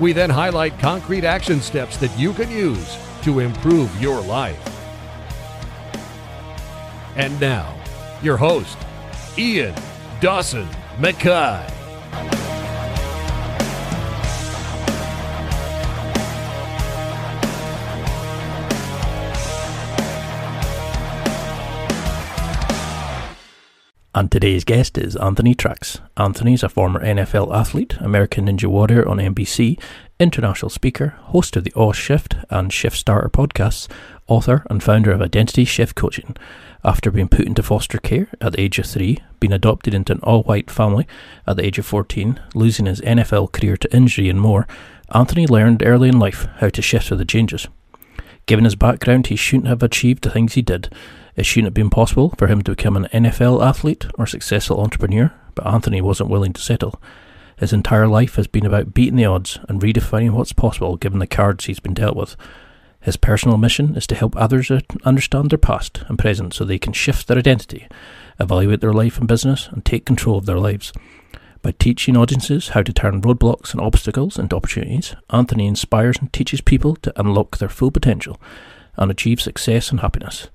We then highlight concrete action steps that you can use to improve your life. And now, your host, Ian Dawson McKay. And today's guest is Anthony Trucks. Anthony's a former NFL athlete, American Ninja Warrior on NBC, international speaker, host of the Aww Shift and Shift Starter podcasts, author and founder of Identity Shift Coaching. After being put into foster care at the age of three, being adopted into an all white family at the age of 14, losing his NFL career to injury and more, Anthony learned early in life how to shift with the changes. Given his background, he shouldn't have achieved the things he did it shouldn't have been possible for him to become an NFL athlete or successful entrepreneur, but Anthony wasn't willing to settle. His entire life has been about beating the odds and redefining what's possible given the cards he's been dealt with. His personal mission is to help others understand their past and present so they can shift their identity, evaluate their life and business, and take control of their lives. By teaching audiences how to turn roadblocks and obstacles into opportunities, Anthony inspires and teaches people to unlock their full potential and achieve success and happiness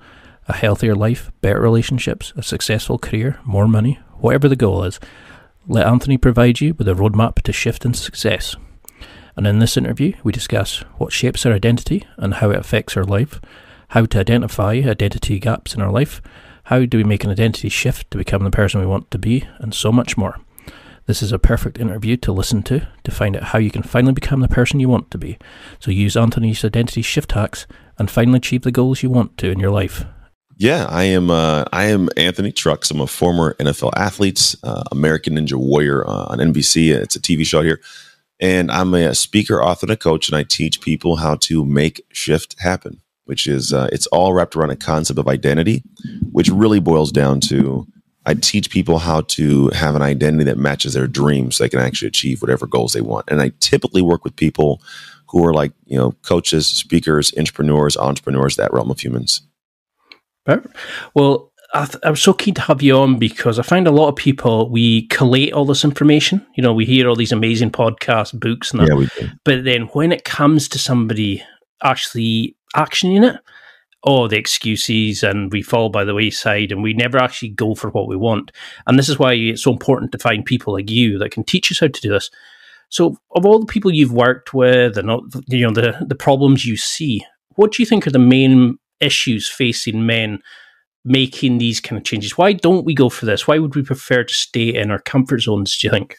a healthier life, better relationships, a successful career, more money, whatever the goal is, let Anthony provide you with a roadmap to shift into success. And in this interview, we discuss what shapes our identity and how it affects our life, how to identify identity gaps in our life, how do we make an identity shift to become the person we want to be, and so much more. This is a perfect interview to listen to to find out how you can finally become the person you want to be. So use Anthony's identity shift hacks and finally achieve the goals you want to in your life. Yeah, I am. Uh, I am Anthony Trucks. I'm a former NFL athlete, uh, American Ninja Warrior uh, on NBC. It's a TV show here, and I'm a speaker, author, and a coach. And I teach people how to make shift happen, which is uh, it's all wrapped around a concept of identity, which really boils down to I teach people how to have an identity that matches their dreams, so they can actually achieve whatever goals they want. And I typically work with people who are like you know coaches, speakers, entrepreneurs, entrepreneurs, that realm of humans. Well, I, th- I, was so keen to have you on because I find a lot of people we collate all this information. You know, we hear all these amazing podcasts, books, and that. Yeah. But then when it comes to somebody actually actioning it, oh, the excuses, and we fall by the wayside, and we never actually go for what we want. And this is why it's so important to find people like you that can teach us how to do this. So, of all the people you've worked with, and you know the the problems you see, what do you think are the main issues facing men making these kind of changes? Why don't we go for this? Why would we prefer to stay in our comfort zones? Do you think?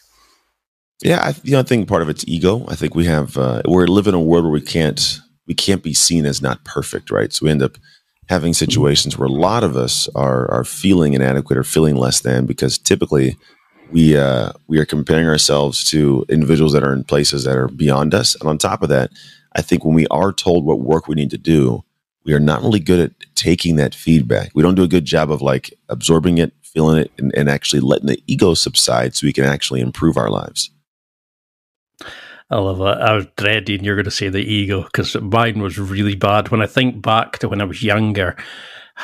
Yeah, I, you know, I think part of it's ego. I think we have uh, we're living in a world where we can't we can't be seen as not perfect, right? So we end up having situations where a lot of us are are feeling inadequate or feeling less than because typically we uh, we are comparing ourselves to individuals that are in places that are beyond us, and on top of that, I think when we are told what work we need to do, we are not really good at taking that feedback. We don't do a good job of like absorbing it, feeling it, and, and actually letting the ego subside so we can actually improve our lives. I love that. I was dreading you're going to say the ego because mine was really bad. When I think back to when I was younger,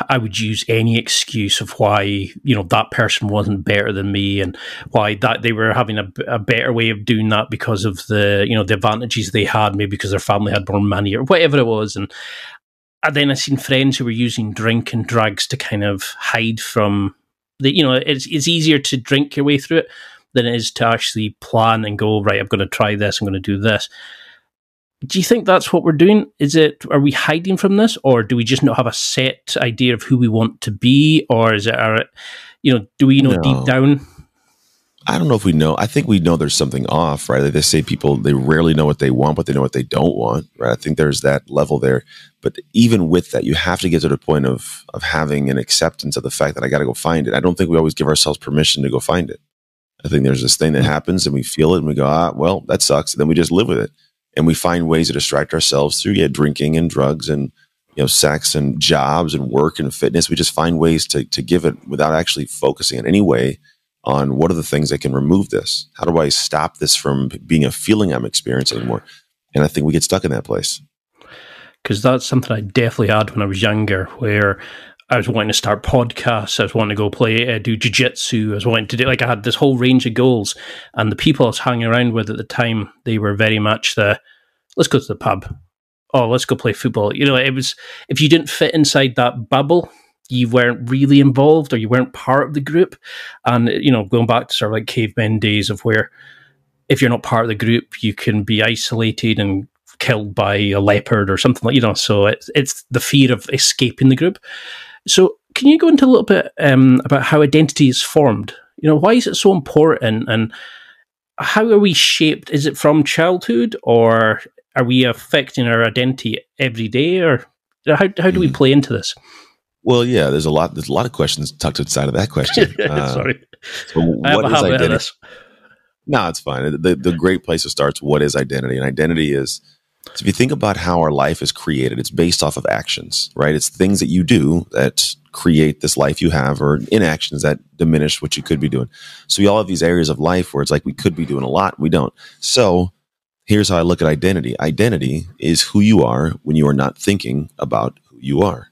I would use any excuse of why you know that person wasn't better than me and why that they were having a, a, better way of doing that because of the you know the advantages they had, maybe because their family had more money or whatever it was. And and then I seen friends who were using drink and drugs to kind of hide from the, you know, it's it's easier to drink your way through it than it is to actually plan and go right. I'm going to try this. I'm going to do this. Do you think that's what we're doing? Is it are we hiding from this, or do we just not have a set idea of who we want to be, or is it our, you know, do we know no. deep down I don't know if we know. I think we know there's something off, right? Like they say people they rarely know what they want, but they know what they don't want, right? I think there's that level there. But even with that, you have to get to the point of of having an acceptance of the fact that I got to go find it. I don't think we always give ourselves permission to go find it. I think there's this thing that happens and we feel it and we go, ah, well, that sucks. And then we just live with it. And we find ways to distract ourselves through yeah, drinking and drugs and you know, sex and jobs and work and fitness. We just find ways to to give it without actually focusing in any way on what are the things that can remove this? How do I stop this from being a feeling I'm experiencing anymore? And I think we get stuck in that place. Because that's something I definitely had when I was younger, where I was wanting to start podcasts. I was wanting to go play, uh, do jujitsu. I was wanting to do like I had this whole range of goals, and the people I was hanging around with at the time, they were very much the let's go to the pub. Oh, let's go play football. You know, it was if you didn't fit inside that bubble, you weren't really involved or you weren't part of the group. And you know, going back to sort of like cavemen days of where if you're not part of the group, you can be isolated and killed by a leopard or something like you know. So it's it's the fear of escaping the group. So, can you go into a little bit um, about how identity is formed? You know, why is it so important, and how are we shaped? Is it from childhood, or are we affecting our identity every day, or how how do we mm-hmm. play into this? Well, yeah, there's a lot. There's a lot of questions tucked inside of that question. Uh, Sorry, so what is identity? No, it's fine. The the great place to start is what is identity, and identity is so if you think about how our life is created, it's based off of actions, right? It's things that you do that create this life you have or inactions that diminish what you could be doing. So we all have these areas of life where it's like we could be doing a lot, we don't. So here's how I look at identity. Identity is who you are when you are not thinking about who you are.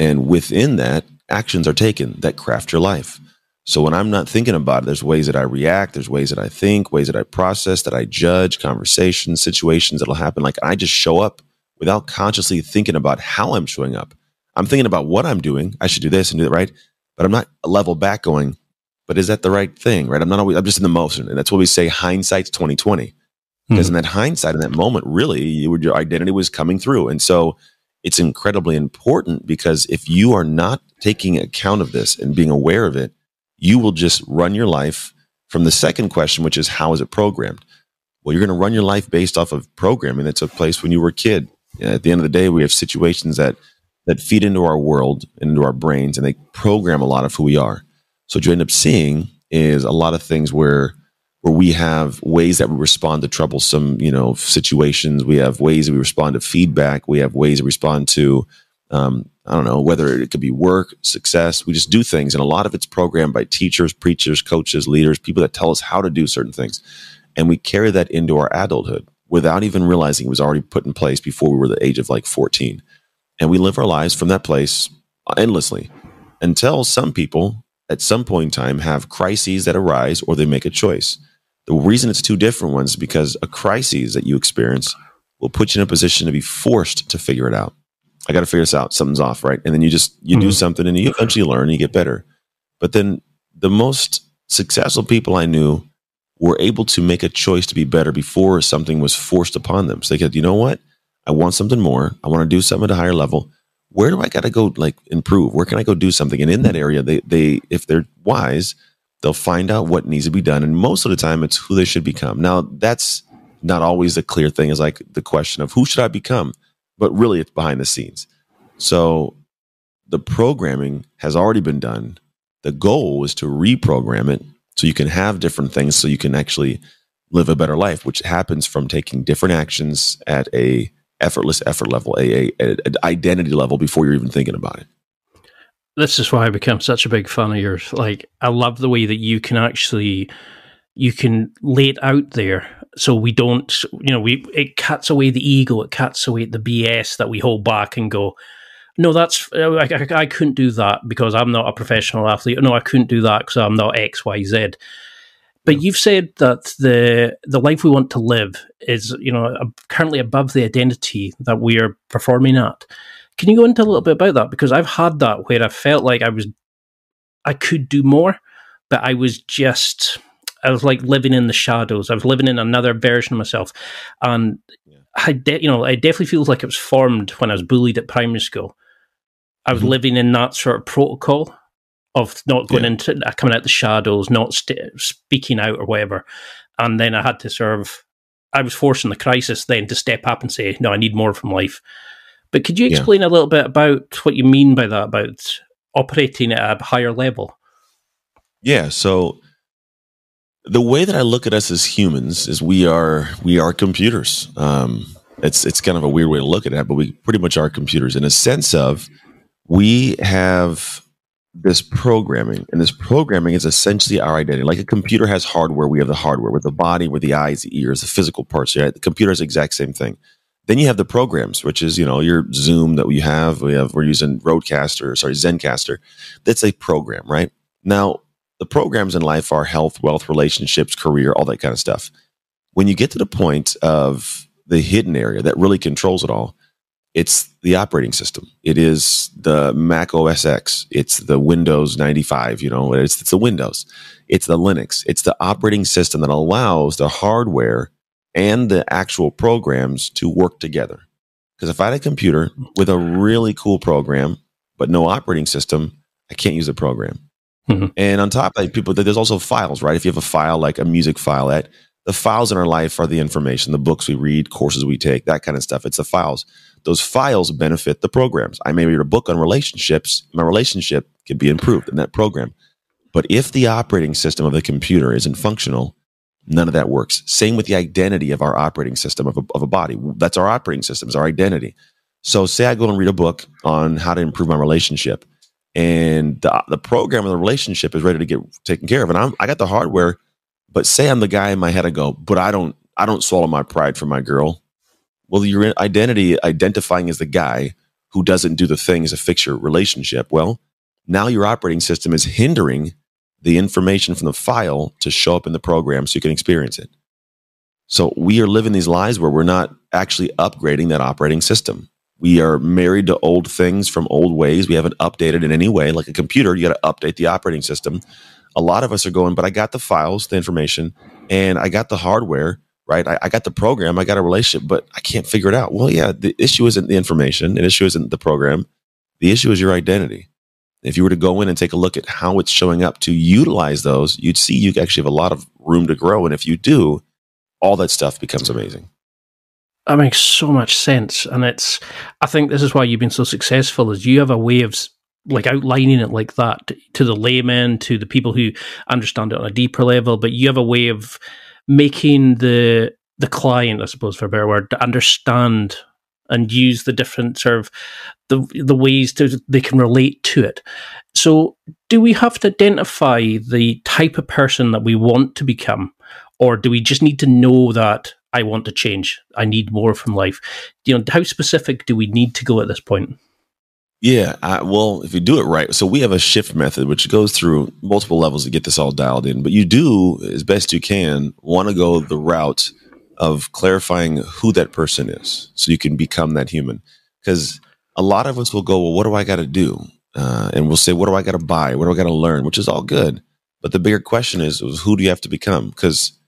And within that, actions are taken that craft your life. So when I'm not thinking about it, there's ways that I react, there's ways that I think, ways that I process, that I judge, conversations, situations that'll happen. Like I just show up without consciously thinking about how I'm showing up. I'm thinking about what I'm doing. I should do this and do that, right? But I'm not a level back going, but is that the right thing? Right. I'm not always I'm just in the motion. And that's what we say hindsight's 2020. Because mm-hmm. in that hindsight, in that moment, really, you, your identity was coming through. And so it's incredibly important because if you are not taking account of this and being aware of it, you will just run your life from the second question, which is how is it programmed? Well, you're going to run your life based off of programming that took place when you were a kid. At the end of the day, we have situations that that feed into our world and into our brains, and they program a lot of who we are. So what you end up seeing is a lot of things where where we have ways that we respond to troublesome, you know, situations. We have ways that we respond to feedback. We have ways we respond to um, I don't know, whether it could be work, success. We just do things. And a lot of it's programmed by teachers, preachers, coaches, leaders, people that tell us how to do certain things. And we carry that into our adulthood without even realizing it was already put in place before we were the age of like 14. And we live our lives from that place endlessly until some people at some point in time have crises that arise or they make a choice. The reason it's two different ones is because a crisis that you experience will put you in a position to be forced to figure it out. I got to figure this out. Something's off, right? And then you just you mm-hmm. do something, and you eventually learn, and you get better. But then the most successful people I knew were able to make a choice to be better before something was forced upon them. So they said, you know what? I want something more. I want to do something at a higher level. Where do I got to go like improve? Where can I go do something? And in that area, they they if they're wise, they'll find out what needs to be done. And most of the time, it's who they should become. Now, that's not always a clear thing. Is like the question of who should I become but really it's behind the scenes. So the programming has already been done. The goal is to reprogram it so you can have different things so you can actually live a better life, which happens from taking different actions at a effortless effort level, a, a, a identity level before you're even thinking about it. This is why I become such a big fan of yours. Like I love the way that you can actually you can lay it out there. So we don't you know we it cuts away the ego it cuts away the bs that we hold back and go no that's I, I, I couldn't do that because i'm not a professional athlete. No i couldn't do that because i'm not xyz but you've said that the the life we want to live is you know currently above the identity that we are performing at can you go into a little bit about that because i've had that where i felt like i was i could do more but i was just I was like living in the shadows. I was living in another version of myself, and I, de- you know, it definitely feels like it was formed when I was bullied at primary school. I was mm-hmm. living in that sort of protocol of not going yeah. into uh, coming out the shadows, not st- speaking out or whatever, and then I had to sort of. I was forced in the crisis then to step up and say, "No, I need more from life." But could you explain yeah. a little bit about what you mean by that? About operating at a higher level? Yeah. So The way that I look at us as humans is we are we are computers. Um, it's it's kind of a weird way to look at it, but we pretty much are computers in a sense of we have this programming, and this programming is essentially our identity. Like a computer has hardware, we have the hardware with the body, with the eyes, the ears, the physical parts. Right? The computer is the exact same thing. Then you have the programs, which is you know your Zoom that we have. We have we're using Roadcaster, sorry Zencastr. That's a program, right? Now the programs in life are health, wealth, relationships, career, all that kind of stuff. When you get to the point of the hidden area that really controls it all, it's the operating system. It is the Mac OS X. It's the Windows 95, you know, it's, it's the Windows. It's the Linux. It's the operating system that allows the hardware and the actual programs to work together. Because if I had a computer with a really cool program, but no operating system, I can't use the program. Mm-hmm. And on top of that, people, there's also files, right? If you have a file like a music file, that the files in our life are the information, the books we read, courses we take, that kind of stuff. It's the files those files benefit the programs. I may read a book on relationships, my relationship can be improved in that program. But if the operating system of the computer isn't functional, none of that works. Same with the identity of our operating system of a, of a body. That's our operating system, is our identity. So, say I go and read a book on how to improve my relationship, and the, the program of the relationship is ready to get taken care of, and I'm, I got the hardware. But say I'm the guy in my head, I go, but I don't, I don't swallow my pride for my girl. Well, your identity identifying as the guy who doesn't do the things to fix your relationship. Well, now your operating system is hindering the information from the file to show up in the program so you can experience it. So we are living these lives where we're not actually upgrading that operating system. We are married to old things from old ways. We haven't updated in any way. Like a computer, you got to update the operating system. A lot of us are going, but I got the files, the information, and I got the hardware right? I, I, got the program, I got a relationship, but I can't figure it out. Well, yeah, the issue isn't the information, the issue isn't the program. The issue is your identity. If you were to go in and take a look at how it's showing up to utilize those, you'd see you actually have a lot of room to grow. And if you do, all that stuff becomes amazing. That makes so much sense. And it's, I think this is why you've been so successful is you have a way of like outlining it like that to the layman, to the people who understand it on a deeper level, but you have a way of making the the client, I suppose, for a better word, to understand and use the different sort of the the ways to they can relate to it. So, do we have to identify the type of person that we want to become, or do we just need to know that I want to change? I need more from life. You know, how specific do we need to go at this point? Yeah, I, well, if you do it right, so we have a shift method which goes through multiple levels to get this all dialed in. But you do, as best you can, want to go the route of clarifying who that person is, so you can become that human. Because a lot of us will go, well, what do I got to do? Uh, and we'll say, what do I got to buy? What do I got to learn? Which is all good. But the bigger question is, who do you have to become? Because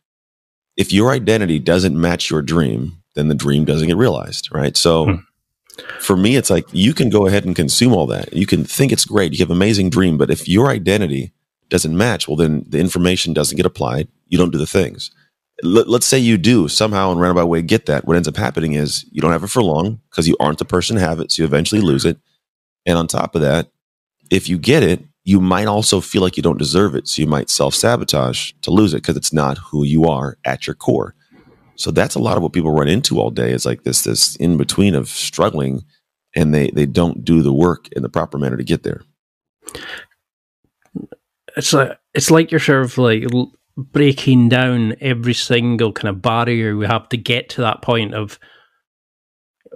if your identity doesn't match your dream, then the dream doesn't get realized, right? So. Hmm for me, it's like you can go ahead and consume all that. You can think it's great. You have an amazing dream, but if your identity doesn't match, well, then the information doesn't get applied. You don't do the things. Let, us say you do somehow in roundabout way get that. What ends up happening is you don't have it for long because you aren't the person to have it. So you eventually lose it. And on top of that, if you get it, you might also feel like you don't deserve it. So you might self sabotage to lose it because it's not who you are at your core. So that's a lot of what people run into all day. Is like this this in between of struggling, and they they don't do the work in the proper manner to get there. It's like it's like you're sort of like breaking down every single kind of barrier we have to get to that point of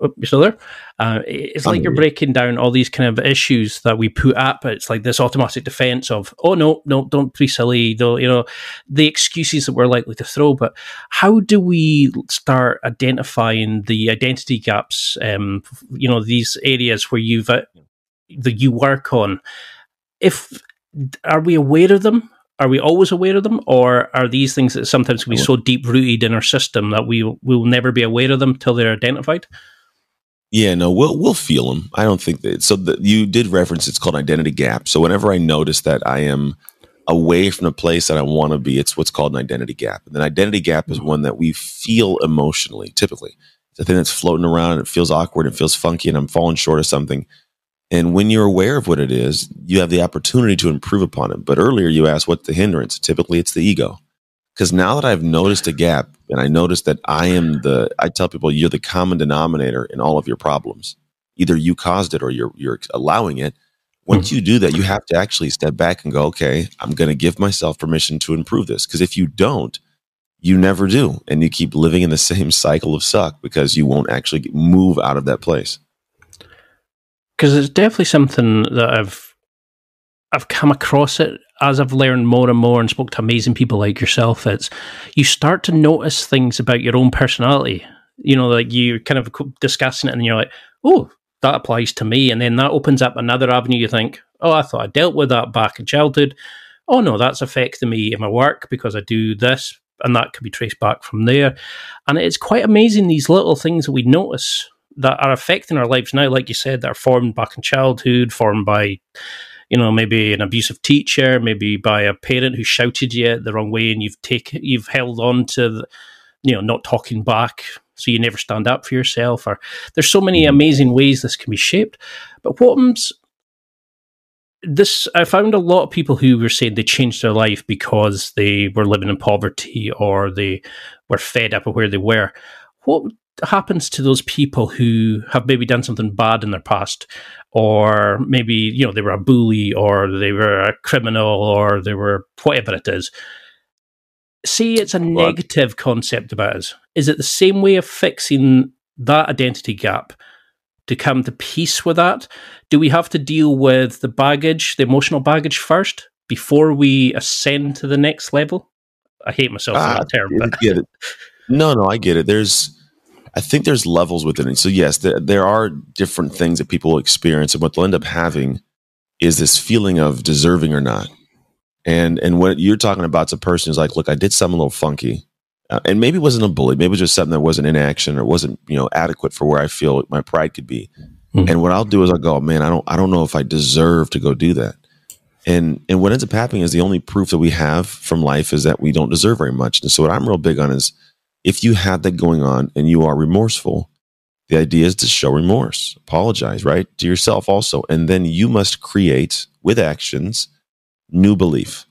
oh, you still there? Uh, it's like you're breaking down all these kind of issues that we put up. It's like this automatic defense of, oh no, no, don't be silly. Don't, you know, the excuses that we're likely to throw. But how do we start identifying the identity gaps? Um, you know, these areas where you've uh, that you work on. If are we aware of them? Are we always aware of them, or are these things that sometimes can be so deep rooted in our system that we will never be aware of them till they're identified? Yeah, no, we'll we'll feel them. I don't think that. So the, you did reference it's called identity gap. So whenever I notice that I am away from the place that I want to be, it's what's called an identity gap. And an identity gap is one that we feel emotionally. Typically, it's a thing that's floating around and it feels awkward, and feels funky, and I'm falling short of something. And when you're aware of what it is, you have the opportunity to improve upon it. But earlier you asked what's the hindrance. Typically, it's the ego. Because now that I've noticed a gap and I notice that I am the, I tell people you're the common denominator in all of your problems. Either you caused it or you're, you're allowing it. Once hmm. you do that, you have to actually step back and go, okay, I'm going to give myself permission to improve this. Because if you don't, you never do. And you keep living in the same cycle of suck because you won't actually move out of that place. Because it's definitely something that I've I've come across it as I've learned more and more and spoke to amazing people like yourself. It's you start to notice things about your own personality. You know, like you're kind of discussing it and you're like, oh, that applies to me. And then that opens up another avenue. You think, oh, I thought I dealt with that back in childhood. Oh, no, that's affecting me in my work because I do this. And that can be traced back from there. And it's quite amazing, these little things that we notice that are affecting our lives now, like you said, that are formed back in childhood, formed by you know, maybe an abusive teacher, maybe by a parent who shouted you the wrong way, and you've taken, you've held on to, the, you know, not talking back, so you never stand up for yourself. Or there's so many mm-hmm. amazing ways this can be shaped. But what this I found a lot of people who were saying they changed their life because they were living in poverty or they were fed up of where they were. What happens to those people who have maybe done something bad in their past or maybe you know they were a bully or they were a criminal or they were whatever it is see it's a negative concept about us is it the same way of fixing that identity gap to come to peace with that? Do we have to deal with the baggage the emotional baggage first before we ascend to the next level? I hate myself ah, for that term but no no i get it. There's I think there's levels within it. So yes, there, there are different things that people experience, and what they'll end up having is this feeling of deserving or not. And and what you're talking about is a person who's like, look, I did something a little funky, uh, and maybe it wasn't a bully, maybe it was just something that wasn't in action or wasn't you know adequate for where I feel my pride could be. Mm-hmm. And what I'll do is I'll go, man, I don't I don't know if I deserve to go do that. And and what ends up happening is the only proof that we have from life is that we don't deserve very much. And so what I'm real big on is if you have that going on and you are remorseful, the idea is to show remorse, apologize, right? To yourself also. And then you must create with actions new belief,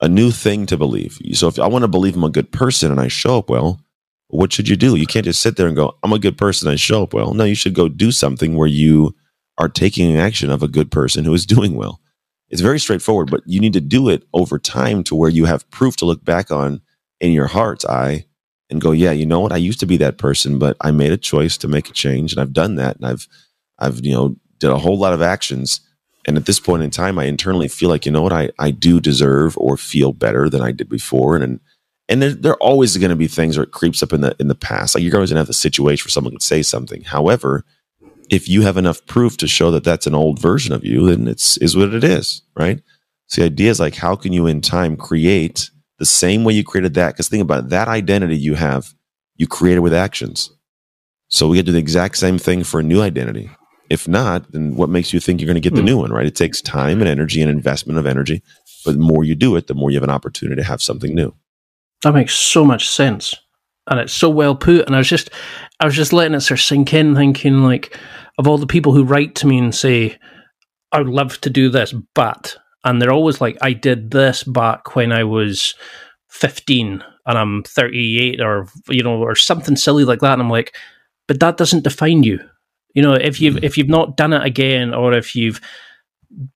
a new thing to believe. So if I want to believe I'm a good person and I show up well, what should you do? You can't just sit there and go, I'm a good person, I show up well. No, you should go do something where you are taking action of a good person who is doing well. It's very straightforward, but you need to do it over time to where you have proof to look back on in your heart's eye and go, yeah, you know what? I used to be that person, but I made a choice to make a change and I've done that. And I've, I've, you know, did a whole lot of actions. And at this point in time, I internally feel like, you know what? I, I do deserve or feel better than I did before. And, and, and there, there are always going to be things where it creeps up in the, in the past. Like you're always going to have the situation where someone can say something. However, if you have enough proof to show that that's an old version of you, then it's, is what it is. Right. So the idea is like, how can you in time create the same way you created that. Because think about it, that identity you have, you created with actions. So we get to do the exact same thing for a new identity. If not, then what makes you think you're going to get the hmm. new one, right? It takes time and energy and investment of energy. But the more you do it, the more you have an opportunity to have something new. That makes so much sense. And it's so well put. And I was just I was just letting it sort of sink in, thinking like of all the people who write to me and say, I would love to do this, but and they're always like, I did this back when I was 15 and I'm 38 or, you know, or something silly like that. And I'm like, but that doesn't define you. You know, if you've, if you've not done it again, or if you've,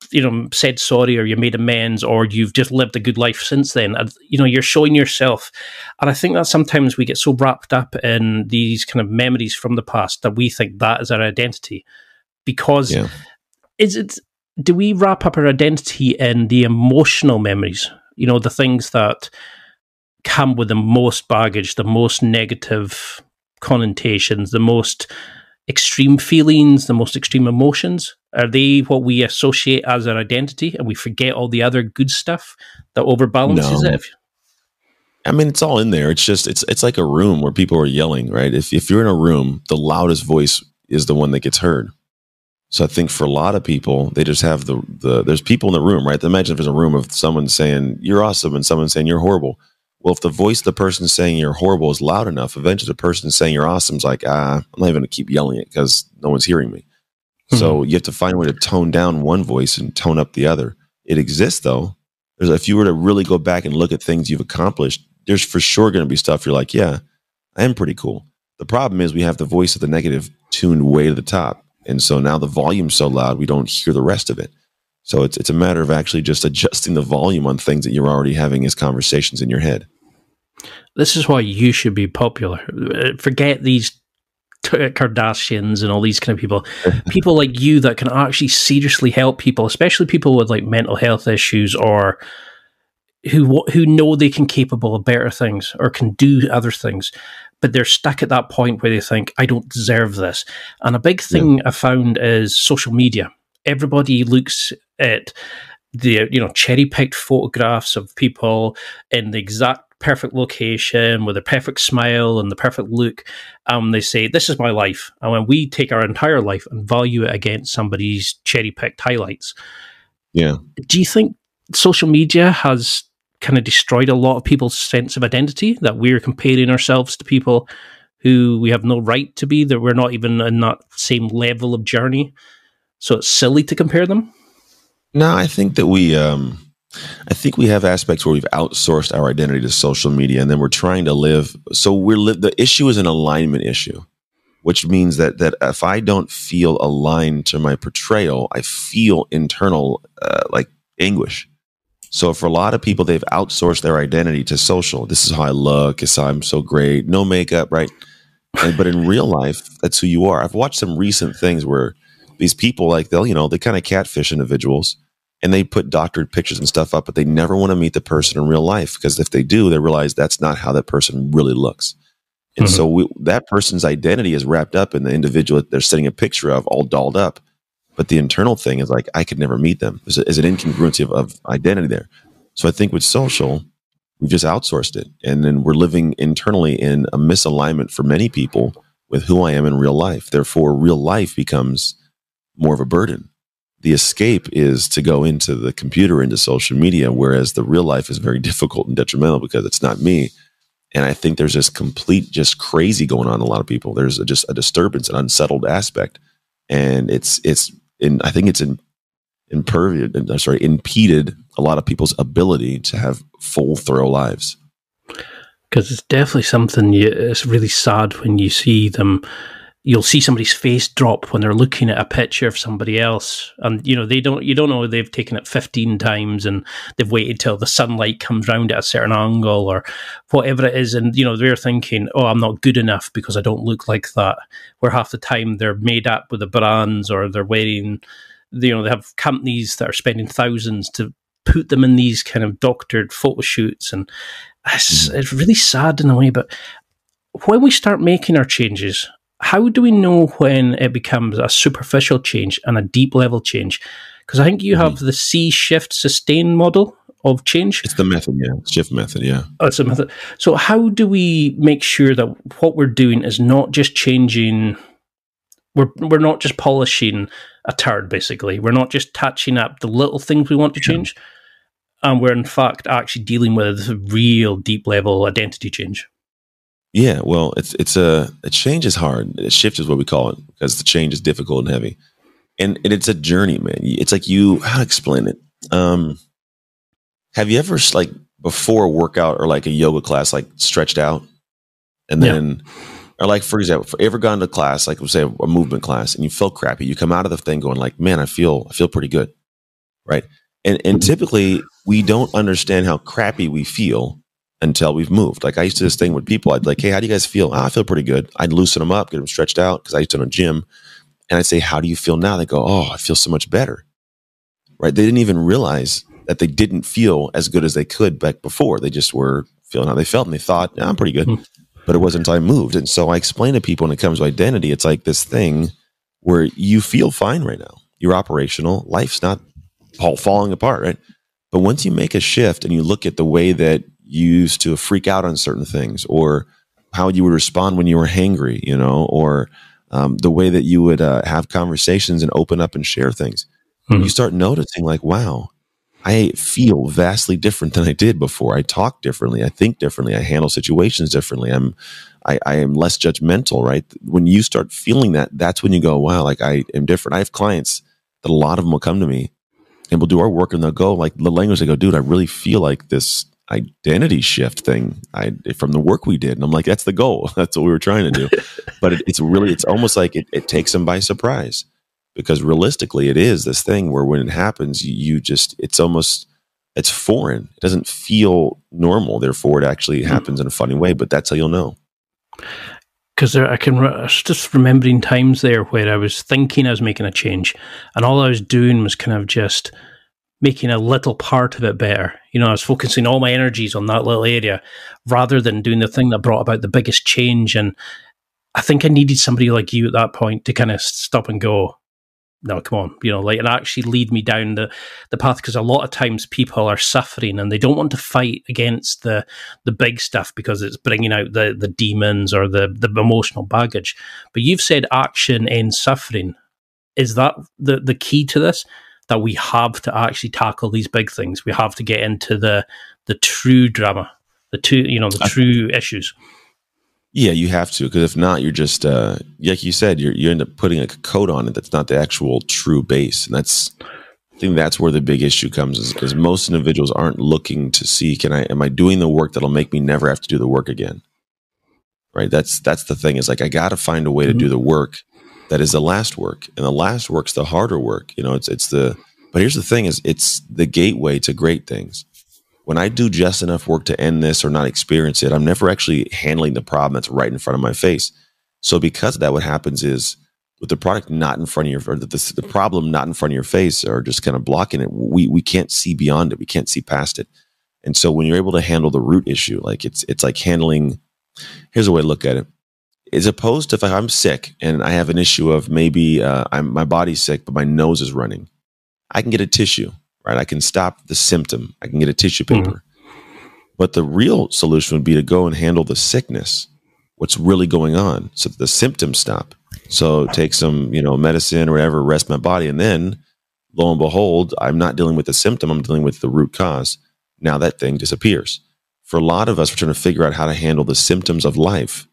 you know, said sorry or you made amends or you've just lived a good life since then, you know, you're showing yourself. And I think that sometimes we get so wrapped up in these kind of memories from the past that we think that is our identity because yeah. is it do we wrap up our identity in the emotional memories? You know, the things that come with the most baggage, the most negative connotations, the most extreme feelings, the most extreme emotions? Are they what we associate as our identity and we forget all the other good stuff that overbalances no. it? I mean, it's all in there. It's just it's it's like a room where people are yelling, right? If if you're in a room, the loudest voice is the one that gets heard. So I think for a lot of people, they just have the the there's people in the room, right? Imagine if there's a room of someone saying you're awesome and someone saying you're horrible. Well, if the voice of the person saying you're horrible is loud enough, eventually the person saying you're awesome is like, ah, I'm not even going to keep yelling it because no one's hearing me. Mm-hmm. So you have to find a way to tone down one voice and tone up the other. It exists though. There's, if you were to really go back and look at things you've accomplished, there's for sure going to be stuff you're like, yeah, I am pretty cool. The problem is we have the voice of the negative tuned way to the top. And so now the volume's so loud, we don't hear the rest of it. So it's, it's a matter of actually just adjusting the volume on things that you're already having as conversations in your head. This is why you should be popular. Uh, forget these Kardashians and all these kind of people, people like you that can actually seriously help people, especially people with like mental health issues or who who know they can capable of better things or can do other things, but they're stuck at that point where they think I don't deserve this. And a big thing yeah. I found is social media. Everybody looks at the you know cherry picked photographs of people in the exact perfect location with a perfect smile and the perfect look. Um, they say, This is my life. And when we take our entire life and value it against somebody's cherry picked highlights. Yeah. Do you think social media has kind of destroyed a lot of people's sense of identity that we're comparing ourselves to people who we have no right to be, that we're not even in that same level of journey? So it's silly to compare them? No, I think that we, um, I think we have aspects where we've outsourced our identity to social media, and then we're trying to live. So we're li- the issue is an alignment issue, which means that that if I don't feel aligned to my portrayal, I feel internal uh, like anguish. So for a lot of people, they've outsourced their identity to social. This is how I look. Is how I'm so great. No makeup, right? And, but in real life, that's who you are. I've watched some recent things where these people, like they'll, you know, they kind of catfish individuals and they put doctored pictures and stuff up, but they never want to meet the person in real life because if they do, they realize that's not how that person really looks. And mm-hmm. so we, that person's identity is wrapped up in the individual that they're sending a picture of, all dolled up. But the internal thing is like, I could never meet them. There's, an incongruency of, of identity there. So I think with social, we've just outsourced it. And then we're living internally in a misalignment for many people with who I am in real life. Therefore, real life becomes more of a burden the escape is to go into the computer, into social media, whereas the real life is very difficult and detrimental because it's not me. And I think there's this complete, just crazy going on in a lot of people. There's a, just a disturbance, an unsettled aspect, and it's it's in. I think it's in impervious. Uh, sorry, impeded a lot of people's ability to have full, thorough lives. Because it's definitely something. You, it's really sad when you see them you'll see somebody's face drop when they're looking at a picture of somebody else. And you know they don't you don't know they've taken it 15 times and they've waited till the sunlight comes round at a certain angle or whatever it is. And you know they're thinking oh i'm not good enough because i don't look like that. Where half the time they're made up with the brands or they're wearing you know they have companies that are spending thousands to put them in these kind of doctored photo shoots. And it's, mm. it's really sad in a way but when we start making our changes how do we know when it becomes a superficial change and a deep level change? Because I think you have mm-hmm. the C shift sustain model of change. It's the method, yeah. Shift method, yeah. Oh, it's a method. So how do we make sure that what we're doing is not just changing we're we're not just polishing a turd, basically. We're not just touching up the little things we want to change. And we're in fact actually dealing with real deep level identity change. Yeah, well, it's it's a a change is hard. A shift is what we call it because the change is difficult and heavy, and, and it's a journey, man. It's like you how to explain it. Um, have you ever like before a workout or like a yoga class like stretched out, and then, yeah. or like for example, for ever gone to class like say a movement class and you feel crappy, you come out of the thing going like, man, I feel I feel pretty good, right? And and typically we don't understand how crappy we feel until we've moved. Like I used to this thing with people. I'd like, hey, how do you guys feel? Oh, I feel pretty good. I'd loosen them up, get them stretched out because I used to own a gym. And I'd say, how do you feel now? They go, oh, I feel so much better. Right? They didn't even realize that they didn't feel as good as they could back before. They just were feeling how they felt and they thought, yeah, I'm pretty good. Mm-hmm. But it wasn't until I moved. And so I explain to people when it comes to identity, it's like this thing where you feel fine right now. You're operational. Life's not all falling apart, right? But once you make a shift and you look at the way that used to freak out on certain things or how you would respond when you were hangry, you know, or um, the way that you would uh, have conversations and open up and share things. Mm-hmm. You start noticing, like, wow, I feel vastly different than I did before. I talk differently. I think differently. I handle situations differently. I'm, I, I am less judgmental, right? When you start feeling that, that's when you go, wow, like I am different. I have clients that a lot of them will come to me and we'll do our work and they'll go like the language. They go, dude, I really feel like this identity shift thing I, from the work we did. And I'm like, that's the goal. That's what we were trying to do. but it, it's really, it's almost like it, it, takes them by surprise because realistically, it is this thing where when it happens, you, you just, it's almost, it's foreign. It doesn't feel normal. Therefore, it actually hmm. happens in a funny way. But that's how you'll know. Because I can I was just remembering times there where I was thinking I was making a change, and all I was doing was kind of just making a little part of it better. You know, I was focusing all my energies on that little area rather than doing the thing that brought about the biggest change. And I think I needed somebody like you at that point to kind of stop and go, no, come on, you know, like, and actually lead me down the, the path because a lot of times people are suffering and they don't want to fight against the the big stuff because it's bringing out the the demons or the the emotional baggage. But you've said action ends suffering. Is that the the key to this? That we have to actually tackle these big things. We have to get into the the true drama, the two, you know, the true issues. Yeah, you have to because if not, you're just uh, like you said, you you end up putting a coat on it that's not the actual true base, and that's I think that's where the big issue comes is because most individuals aren't looking to see can I am I doing the work that'll make me never have to do the work again, right? That's that's the thing is like I got to find a way mm-hmm. to do the work that is the last work, and the last work's the harder work. You know, it's it's the but here's the thing is it's the gateway to great things when I do just enough work to end this or not experience it, I'm never actually handling the problem that's right in front of my face. So because of that, what happens is with the product not in front of your or the, the, problem not in front of your face or just kind of blocking it, we we can't see beyond it. We can't see past it. And so when you're able to handle the root issue, like it's it's like handling. Here's a way to look at it: as opposed to if I'm sick and I have an issue of maybe uh, I'm my body's sick but my nose is running, I can get a tissue right? I can stop the symptom. I can get a tissue mm-hmm. paper. Mm-hmm. But the real solution would be to go and handle the sickness, what's really going on, so that the symptoms stop. So take some, you know, medicine or whatever, rest my body, and then lo and behold, I'm not dealing with the symptom. I'm dealing with the root cause. Now that thing disappears. For a lot of us, we're trying to figure out how to handle the symptoms of life,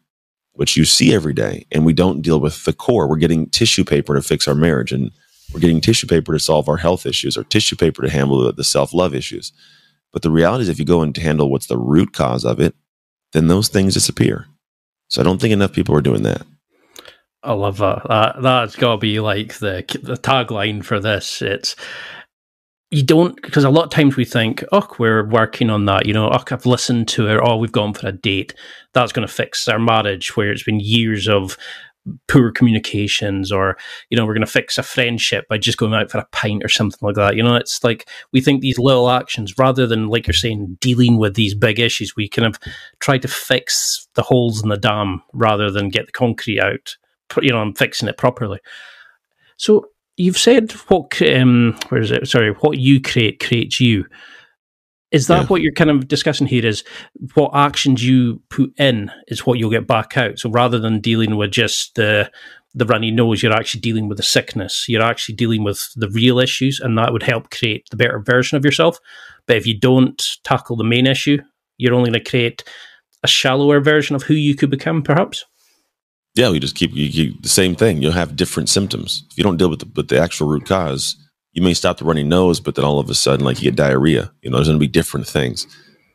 which you see every day, and we don't deal with the core. We're getting tissue paper to fix our marriage and we're getting tissue paper to solve our health issues or tissue paper to handle the, the self love issues. But the reality is, if you go and handle what's the root cause of it, then those things disappear. So I don't think enough people are doing that. I love that. that that's got to be like the the tagline for this. It's you don't because a lot of times we think, oh, we're working on that. You know, oh, I've listened to it. Oh, we've gone for a date. That's going to fix our marriage. Where it's been years of poor communications or you know we're going to fix a friendship by just going out for a pint or something like that you know it's like we think these little actions rather than like you're saying dealing with these big issues we kind of try to fix the holes in the dam rather than get the concrete out you know and fixing it properly so you've said what um where is it sorry what you create creates you is that yeah. what you're kind of discussing here? Is what actions you put in is what you'll get back out. So rather than dealing with just the the runny nose, you're actually dealing with the sickness. You're actually dealing with the real issues, and that would help create the better version of yourself. But if you don't tackle the main issue, you're only going to create a shallower version of who you could become, perhaps. Yeah, we just keep you, you, the same thing. You'll have different symptoms if you don't deal with the, with the actual root cause you may stop the runny nose, but then all of a sudden, like you get diarrhea. You know, there's going to be different things.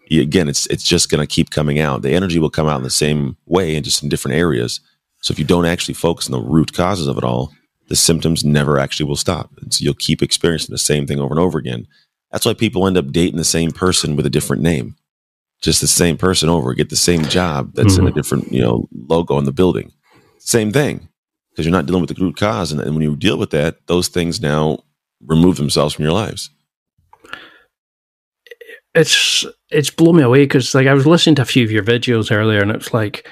You, again, it's it's just going to keep coming out. The energy will come out in the same way and just in different areas. So if you don't actually focus on the root causes of it all, the symptoms never actually will stop. And so you'll keep experiencing the same thing over and over again. That's why people end up dating the same person with a different name. Just the same person over, get the same job that's mm-hmm. in a mm-hmm. different, you know, logo on the building. Same thing. Because you're not dealing with the root cause. And, and when you deal with that, those things now remove themselves from your lives it's it's blown me away because like I was listening to a few of your videos earlier, and it's like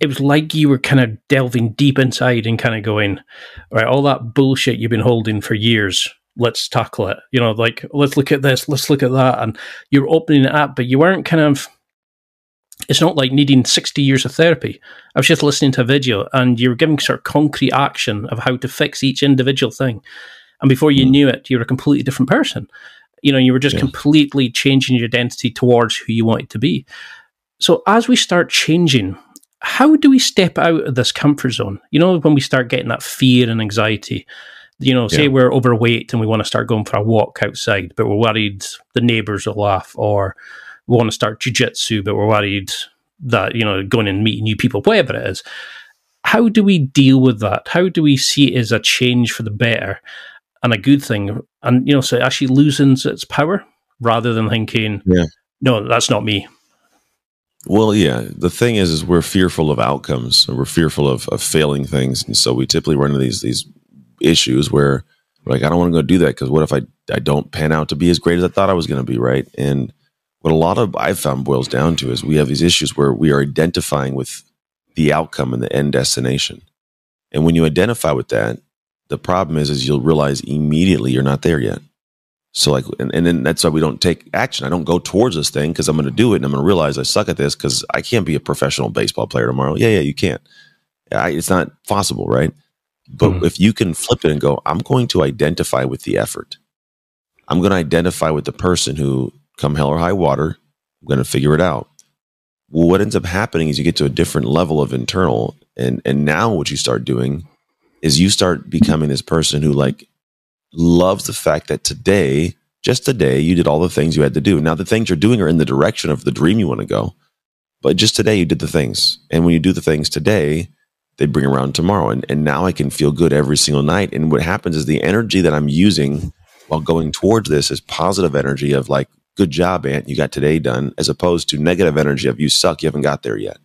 it was like you were kind of delving deep inside and kind of going, right, all that bullshit you've been holding for years, let's tackle it. You know, like let's look at this, let's look at that, and you're opening it up, but you weren't kind of. It's not like needing 60 years of therapy. I was just listening to a video and you were giving sort of concrete action of how to fix each individual thing. And before you mm. knew it, you were a completely different person. You know, you were just completely changing your identity towards who you wanted to be. So as we start changing, how do we step out of this comfort zone? You know, when we start getting that fear and anxiety, you know, say yeah. we're overweight and we want to start going for a walk outside, but we're worried the neighbors will laugh or want to start jujitsu, but we're worried that, you know, going and meeting new people, whatever it is. How do we deal with that? How do we see it as a change for the better and a good thing? And, you know, so it actually loosens its power rather than thinking, yeah. no, that's not me. Well, yeah. The thing is, is we're fearful of outcomes. We're fearful of, of failing things, and so we typically run into these these issues where like I don't want to go do that because what if I I don't pan out to be as great as I thought I was going to be, right? And what a lot of I've found boils down to is we have these issues where we are identifying with the outcome and the end destination, and when you identify with that, the problem is is you'll realize immediately you're not there yet. So like, and, and then that's why we don't take action. I don't go towards this thing because I'm going to do it and I'm going to realize I suck at this because I can't be a professional baseball player tomorrow. Yeah, yeah, you can't. I, it's not possible, right? But mm-hmm. if you can flip it and go, I'm going to identify with the effort. I'm going to identify with the person who, come hell or high water, I'm going to figure it out. Well, what ends up happening is you get to a different level of internal, and and now what you start doing is you start becoming this person who like loves the fact that today, just today, you did all the things you had to do. Now, the things you're doing are in the direction of the dream you want to go. But just today, you did the things. And when you do the things today, they bring around tomorrow. And, and now I can feel good every single night. And what happens is the energy that I'm using while going towards this is positive energy of like, good job, Ant, you got today done, as opposed to negative energy of you suck, you haven't got there yet.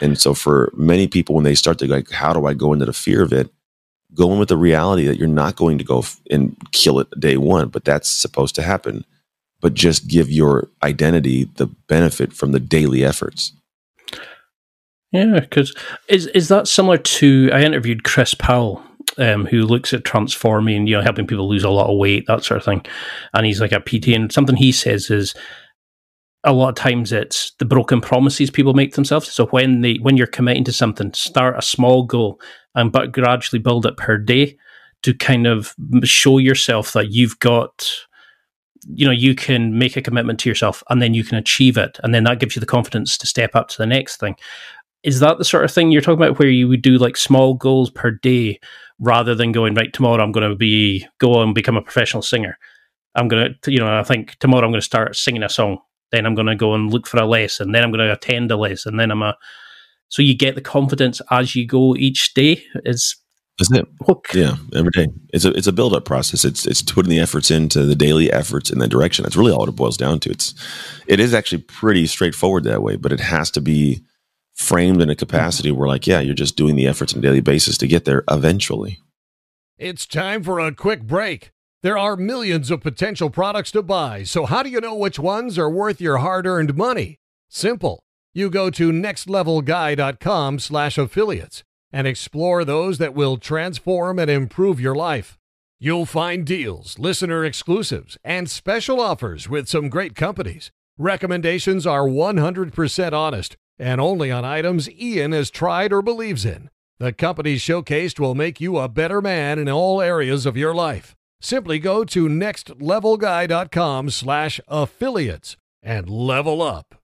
And so for many people, when they start to like, how do I go into the fear of it? go in with the reality that you're not going to go f- and kill it day one, but that's supposed to happen. But just give your identity the benefit from the daily efforts. Yeah, because is is that similar to? I interviewed Chris Powell, um, who looks at transforming, you know, helping people lose a lot of weight, that sort of thing, and he's like a PT. And something he says is a lot of times it's the broken promises people make themselves. So when they when you're committing to something, start a small goal and but gradually build it per day to kind of show yourself that you've got you know you can make a commitment to yourself and then you can achieve it and then that gives you the confidence to step up to the next thing is that the sort of thing you're talking about where you would do like small goals per day rather than going right tomorrow i'm going to be go and become a professional singer i'm going to you know i think tomorrow i'm going to start singing a song then I'm going to go and look for a lesson. Then I'm going to attend a lesson. And then I'm a. So you get the confidence as you go each day. Is isn't it? Yeah, every day. It's a it's a build up process. It's it's putting the efforts into the daily efforts in that direction. That's really all it boils down to. It's it is actually pretty straightforward that way, but it has to be framed in a mm-hmm. capacity where like, yeah, you're just doing the efforts on a daily basis to get there eventually. It's time for a quick break. There are millions of potential products to buy, so how do you know which ones are worth your hard-earned money? Simple. You go to nextlevelguy.com slash affiliates and explore those that will transform and improve your life. You'll find deals, listener exclusives, and special offers with some great companies. Recommendations are 100% honest and only on items Ian has tried or believes in. The companies showcased will make you a better man in all areas of your life. Simply go to nextlevelguy.com slash affiliates and level up.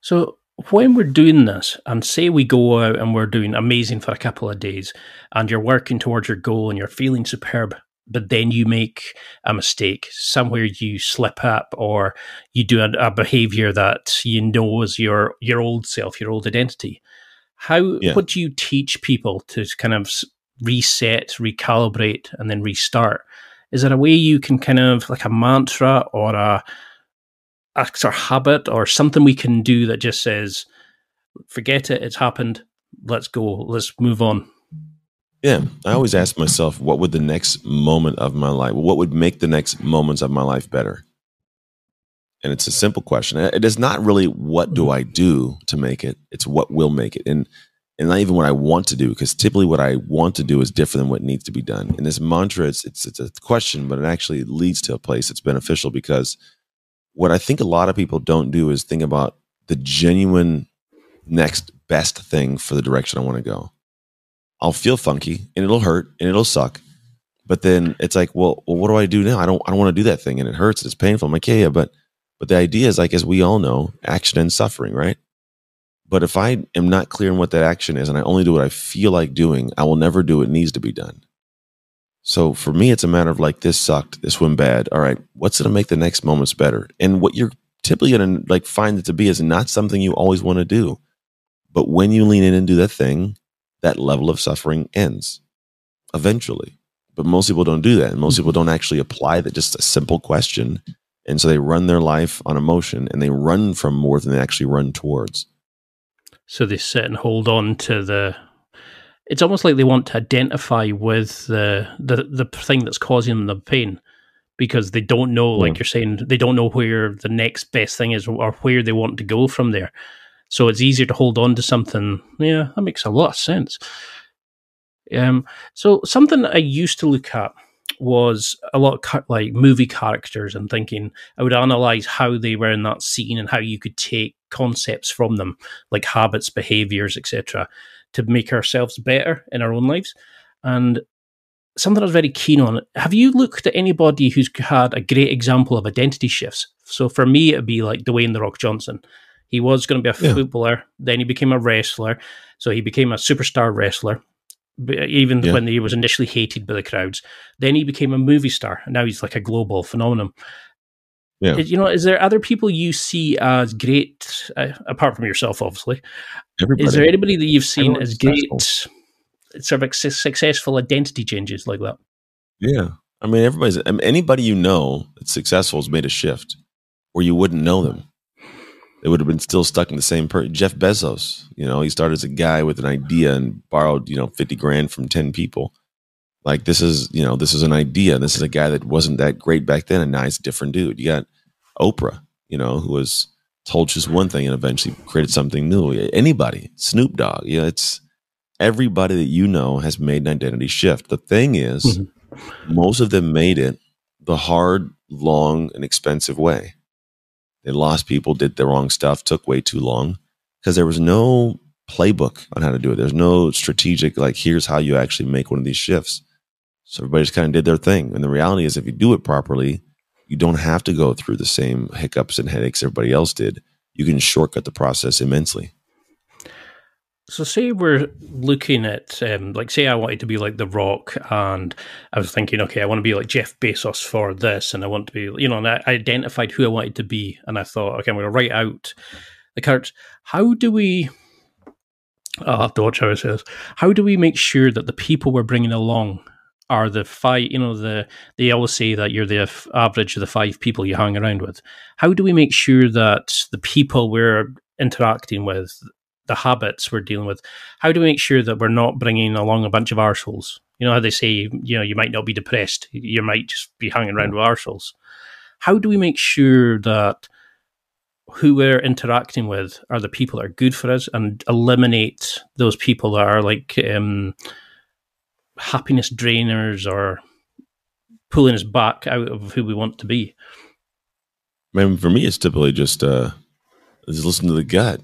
So when we're doing this, and say we go out and we're doing amazing for a couple of days, and you're working towards your goal and you're feeling superb, but then you make a mistake somewhere you slip up or you do a, a behavior that you know is your your old self your old identity how yeah. what do you teach people to kind of reset, recalibrate, and then restart. Is there a way you can kind of like a mantra or a, a sort of habit or something we can do that just says, forget it, it's happened, let's go, let's move on? Yeah, I always ask myself, what would the next moment of my life, what would make the next moments of my life better? And it's a simple question. It is not really what do. I do to make it, it's what will make it. And and not even what I want to do, because typically what I want to do is different than what needs to be done. And this mantra, it's, it's it's a question, but it actually leads to a place that's beneficial because what I think a lot of people don't do is think about the genuine next best thing for the direction I want to go. I'll feel funky and it'll hurt and it'll suck. But then it's like, well, well what do I do now? I don't I don't want to do that thing and it hurts it's painful. I'm like, yeah, yeah, but but the idea is like as we all know, action and suffering, right? But if I am not clear on what that action is and I only do what I feel like doing, I will never do what needs to be done. So for me, it's a matter of like, this sucked, this went bad. All right, what's going to make the next moments better? And what you're typically going to like find it to be is not something you always want to do. But when you lean in and do that thing, that level of suffering ends eventually. But most people don't do that. And most people don't actually apply that just a simple question. And so they run their life on emotion and they run from more than they actually run towards. So they sit and hold on to the it's almost like they want to identify with the the, the thing that's causing them the pain because they don't know, like mm. you're saying, they don't know where the next best thing is or where they want to go from there. So it's easier to hold on to something. Yeah, that makes a lot of sense. Um, so something I used to look at was a lot of like movie characters and thinking I would analyze how they were in that scene and how you could take concepts from them, like habits, behaviors, etc., to make ourselves better in our own lives. And something I was very keen on. Have you looked at anybody who's had a great example of identity shifts? So for me, it'd be like Dwayne the Rock Johnson. He was going to be a yeah. footballer, then he became a wrestler. So he became a superstar wrestler, even yeah. when he was initially hated by the crowds. Then he became a movie star, and now he's like a global phenomenon. Yeah. You know, is there other people you see as great, uh, apart from yourself, obviously? Everybody. Is there anybody that you've seen as great, sort of successful identity changes like that? Yeah. I mean, everybody's, I mean, anybody you know that's successful has made a shift where you wouldn't know them. They would have been still stuck in the same person. Jeff Bezos, you know, he started as a guy with an idea and borrowed, you know, 50 grand from 10 people like this is, you know, this is an idea. This is a guy that wasn't that great back then, and now he's a different dude. You got Oprah, you know, who was told just one thing and eventually created something new. Anybody, Snoop Dogg, yeah, it's everybody that you know has made an identity shift. The thing is, mm-hmm. most of them made it the hard, long, and expensive way. They lost people, did the wrong stuff, took way too long because there was no playbook on how to do it. There's no strategic, like, here's how you actually make one of these shifts. So everybody just kind of did their thing. And the reality is, if you do it properly, you don't have to go through the same hiccups and headaches everybody else did. You can shortcut the process immensely. So, say we're looking at, um, like, say I wanted to be like The Rock, and I was thinking, okay, I want to be like Jeff Bezos for this, and I want to be, you know, and I identified who I wanted to be, and I thought, okay, I'm going to write out the characters. How do we? I'll have to watch how it says. How do we make sure that the people we're bringing along are the five you know the they always say that you're the average of the five people you hang around with how do we make sure that the people we're interacting with the habits we're dealing with how do we make sure that we're not bringing along a bunch of arseholes you know how they say you know you might not be depressed you might just be hanging around with arseholes how do we make sure that who we're interacting with are the people that are good for us and eliminate those people that are like um, happiness drainers or pulling us back out of who we want to be? I mean, for me, it's typically just uh, just listen to the gut.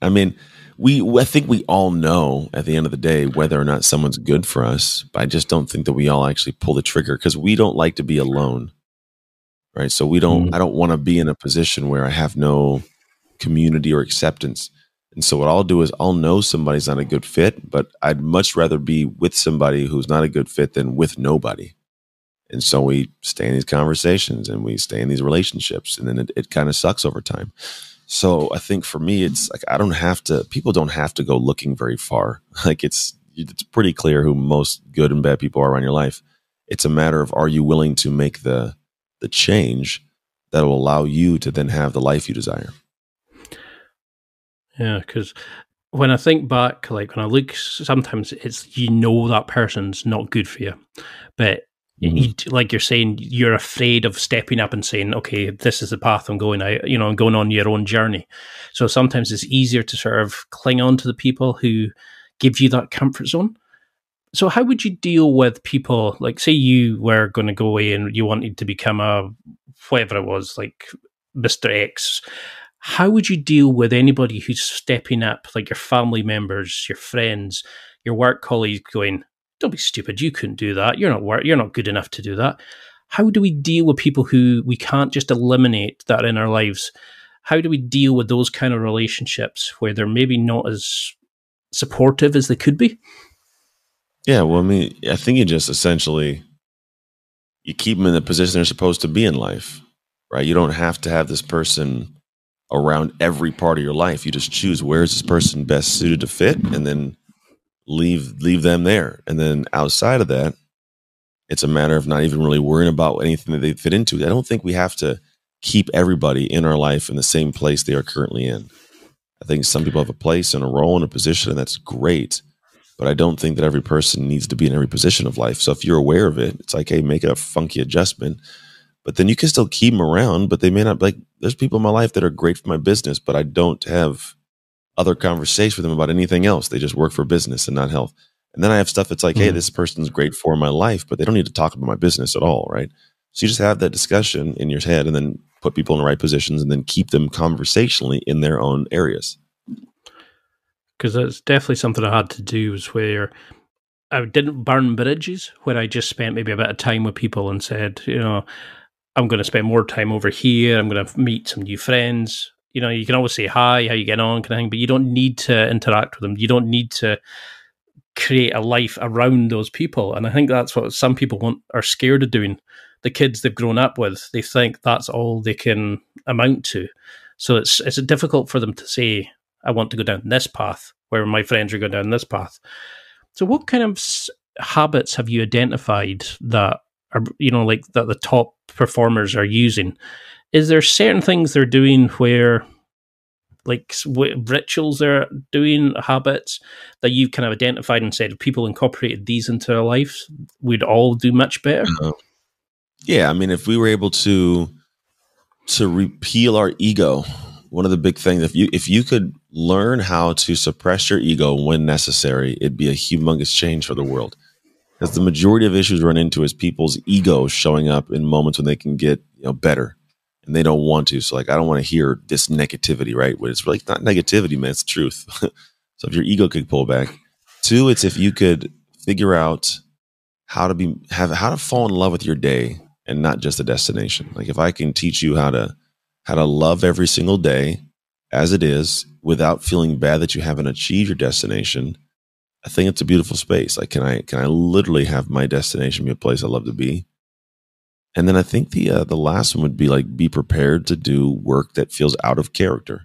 I mean, we I think we all know at the end of the day whether or not someone's good for us, but I just don't think that we all actually pull the trigger because we don't like to be alone, right? So we don't. Mm. I don't want to be in a position where I have no community or acceptance. And so what I'll do is I'll know somebody's not a good fit, but I'd much rather be with somebody who's not a good fit than with nobody. And so we stay in these conversations and we stay in these relationships and then it, it kind of sucks over time. So I think for me, it's like, I don't have to, people don't have to go looking very far. Like it's, it's pretty clear who most good and bad people are around your life. It's a matter of, are you willing to make the, the change that will allow you to then have the life you desire? Yeah, because when I think back, like when I look, sometimes it's you know that person's not good for you, but. You, like you're saying, you're afraid of stepping up and saying, "Okay, this is the path I'm going. I, you know, I'm going on your own journey." So sometimes it's easier to sort of cling on to the people who give you that comfort zone. So how would you deal with people like, say, you were going to go away and you wanted to become a whatever it was, like Mister X how would you deal with anybody who's stepping up, like your family members, your friends, your work colleagues, going, "Don't be stupid. You couldn't do that. You're not work. You're not good enough to do that." How do we deal with people who we can't just eliminate that in our lives? How do we deal with those kind of relationships where they're maybe not as supportive as they could be? Yeah, well, I mean, I think you just essentially you keep them in the position they're supposed to be in life, right? You don't have to have this person around every part of your life. You just choose where is this person best suited to fit, and then leave leave them there. And then outside of that, it's a matter of not even really worrying about anything that they fit into. I don't think we have to keep everybody in our life in the same place they are currently in. I think some people have a place and a role and a position, and that's great. But I don't think that every person needs to be in every position of life. So if you're aware of it, it's like, hey, make a funky adjustment. But then you can still keep them around, but they may not like there's people in my life that are great for my business, but I don't have other conversation with them about anything else. They just work for business and not health. And then I have stuff that's like, mm-hmm. hey, this person's great for my life, but they don't need to talk about my business at all, right? So you just have that discussion in your head and then put people in the right positions and then keep them conversationally in their own areas. Because that's definitely something I had to do was where I didn't burn bridges, where I just spent maybe a bit of time with people and said, you know, I'm going to spend more time over here. I'm going to meet some new friends. You know, you can always say hi, how you get on, kind of thing, but you don't need to interact with them. You don't need to create a life around those people. And I think that's what some people want are scared of doing. The kids they've grown up with, they think that's all they can amount to. So it's it's difficult for them to say, I want to go down this path, where my friends are going down this path. So what kind of habits have you identified that are you know like that the top performers are using? Is there certain things they're doing where like rituals they're doing, habits that you've kind of identified and said if people incorporated these into their lives, we'd all do much better? Uh, yeah, I mean, if we were able to to repeal our ego, one of the big things if you if you could learn how to suppress your ego when necessary, it'd be a humongous change for the world. Because the majority of issues run into is people's ego showing up in moments when they can get you know better and they don't want to. So like, I don't want to hear this negativity, right? But it's like not negativity, man. It's truth. so if your ego could pull back, two, it's if you could figure out how to be have how to fall in love with your day and not just the destination. Like if I can teach you how to how to love every single day as it is without feeling bad that you haven't achieved your destination, I think it's a beautiful space. Like can I can I literally have my destination be a place I love to be? And then I think the uh, the last one would be like be prepared to do work that feels out of character,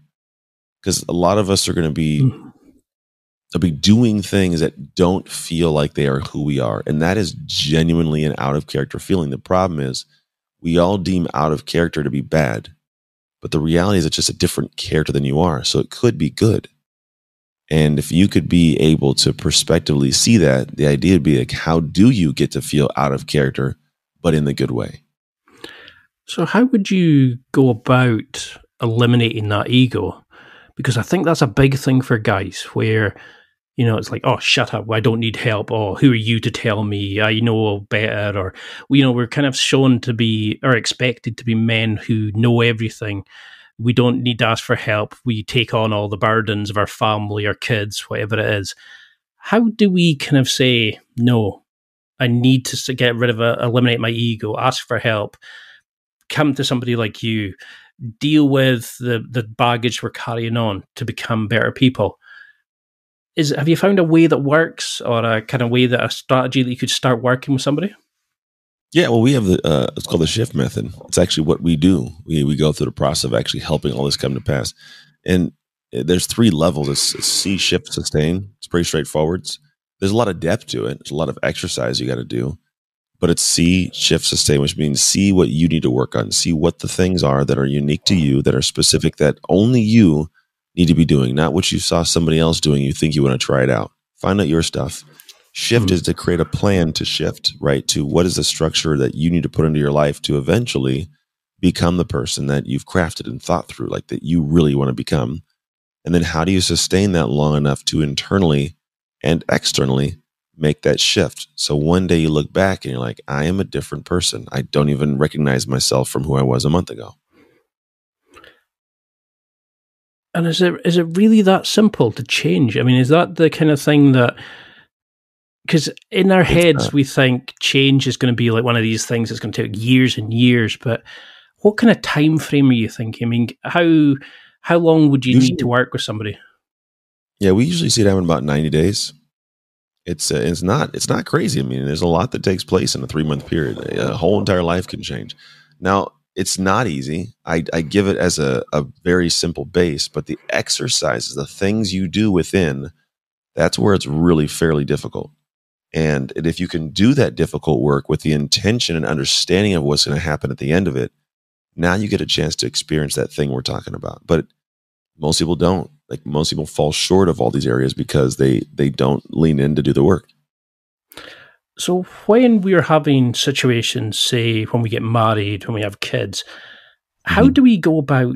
because a lot of us are going to be mm. they'll be doing things that don't feel like they are who we are, and that is genuinely an out of character feeling. The problem is we all deem out of character to be bad, but the reality is it's just a different character than you are, so it could be good. And if you could be able to prospectively see that, the idea would be like, how do you get to feel out of character? But in the good way. So, how would you go about eliminating that ego? Because I think that's a big thing for guys where, you know, it's like, oh, shut up. I don't need help. Oh, who are you to tell me? I know better. Or, you know, we're kind of shown to be or expected to be men who know everything. We don't need to ask for help. We take on all the burdens of our family, our kids, whatever it is. How do we kind of say, no, I need to get rid of it, eliminate my ego, ask for help, come to somebody like you, deal with the the baggage we're carrying on to become better people. Is have you found a way that works, or a kind of way that a strategy that you could start working with somebody? Yeah, well, we have the uh, it's called the shift method. It's actually what we do. We we go through the process of actually helping all this come to pass, and uh, there's three levels. It's, it's see, shift, sustain. It's pretty straightforward. It's, there's a lot of depth to it. There's a lot of exercise you got to do, but it's see, shift, sustain, which means see what you need to work on, see what the things are that are unique to you, that are specific, that only you need to be doing, not what you saw somebody else doing. You think you want to try it out. Find out your stuff. Shift mm-hmm. is to create a plan to shift, right? To what is the structure that you need to put into your life to eventually become the person that you've crafted and thought through, like that you really want to become. And then how do you sustain that long enough to internally and externally make that shift. So one day you look back and you're like, I am a different person. I don't even recognize myself from who I was a month ago. And is it is it really that simple to change? I mean, is that the kind of thing that because in our heads we think change is going to be like one of these things that's going to take years and years, but what kind of time frame are you thinking? I mean, how how long would you Usually, need to work with somebody? Yeah, we usually see it happen about 90 days. It's uh, it's not it's not crazy. I mean, there's a lot that takes place in a three month period. A whole entire life can change. Now, it's not easy. I, I give it as a, a very simple base, but the exercises, the things you do within, that's where it's really fairly difficult. And, and if you can do that difficult work with the intention and understanding of what's going to happen at the end of it, now you get a chance to experience that thing we're talking about. But most people don't. Like most people fall short of all these areas because they they don't lean in to do the work. So when we're having situations, say when we get married, when we have kids, how mm-hmm. do we go about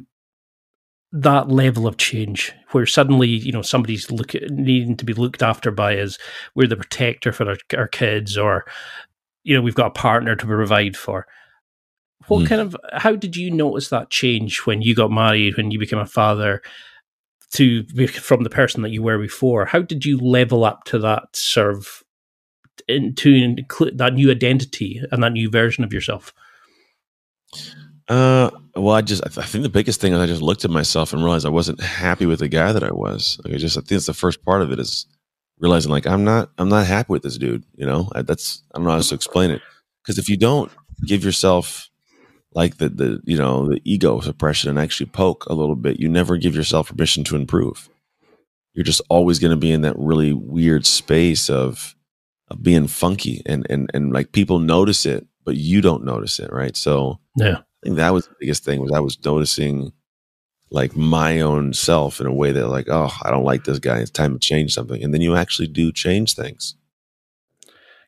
that level of change where suddenly you know somebody's look needing to be looked after by us we're the protector for our, our kids or you know we've got a partner to provide for what mm. kind of how did you notice that change when you got married when you became a father to from the person that you were before how did you level up to that sort of to include that new identity and that new version of yourself uh, well, I just, I think the biggest thing is I just looked at myself and realized I wasn't happy with the guy that I was. Like I just, I think it's the first part of it is realizing like, I'm not, I'm not happy with this dude. You know, I, that's, I don't know how to explain it. Cause if you don't give yourself like the, the, you know, the ego suppression and actually poke a little bit, you never give yourself permission to improve. You're just always going to be in that really weird space of, of being funky and, and, and like people notice it, but you don't notice it. Right. So, yeah I think that was the biggest thing was I was noticing like my own self in a way that like, oh, I don't like this guy. It's time to change something. And then you actually do change things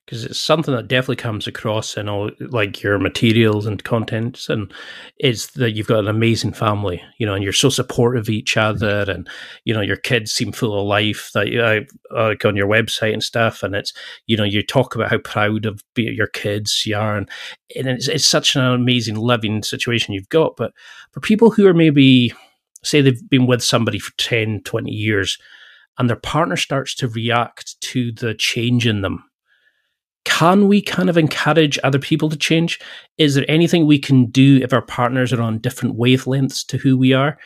because it's something that definitely comes across in all like your materials and contents and it's that you've got an amazing family you know and you're so supportive of each other and you know your kids seem full of life that you uh, like on your website and stuff and it's you know you talk about how proud of your kids you are and, and it's, it's such an amazing living situation you've got but for people who are maybe say they've been with somebody for 10 20 years and their partner starts to react to the change in them can we kind of encourage other people to change? Is there anything we can do if our partners are on different wavelengths to who we are?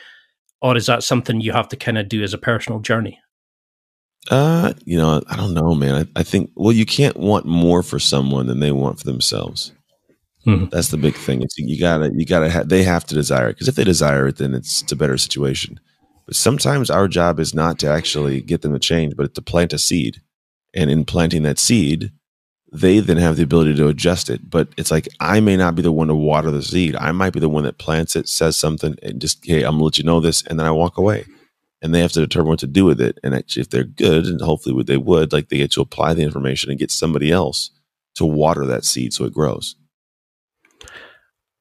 Or is that something you have to kind of do as a personal journey? Uh, you know, I don't know, man. I, I think well, you can't want more for someone than they want for themselves. Mm-hmm. That's the big thing. It's you gotta, you gotta. Ha- they have to desire it because if they desire it, then it's, it's a better situation. But sometimes our job is not to actually get them to change, but to plant a seed, and in planting that seed, they then have the ability to adjust it. But it's like I may not be the one to water the seed. I might be the one that plants it, says something, and just hey, I'm gonna let you know this, and then I walk away. And they have to determine what to do with it. And actually, if they're good, and hopefully they would, like they get to apply the information and get somebody else to water that seed so it grows.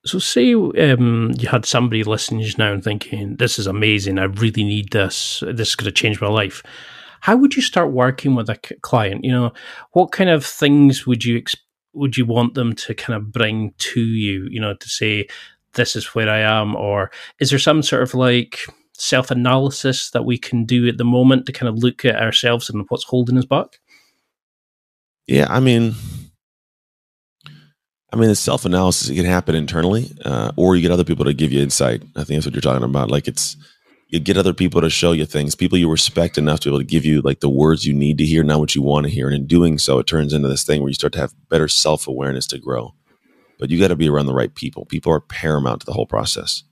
So, say um, you had somebody listening just now and thinking, "This is amazing. I really need this. This is going to change my life." How would you start working with a client? You know, what kind of things would you would you want them to kind of bring to you? You know, to say this is where I am, or is there some sort of like self analysis that we can do at the moment to kind of look at ourselves and what's holding us back? Yeah, I mean, I mean, the self analysis It can happen internally, uh, or you get other people to give you insight. I think that's what you're talking about. Like it's you get other people to show you things, people you respect enough to be able to give you like the words you need to hear, not what you want to hear. And in doing so, it turns into this thing where you start to have better self awareness to grow. But you got to be around the right people. People are paramount to the whole process.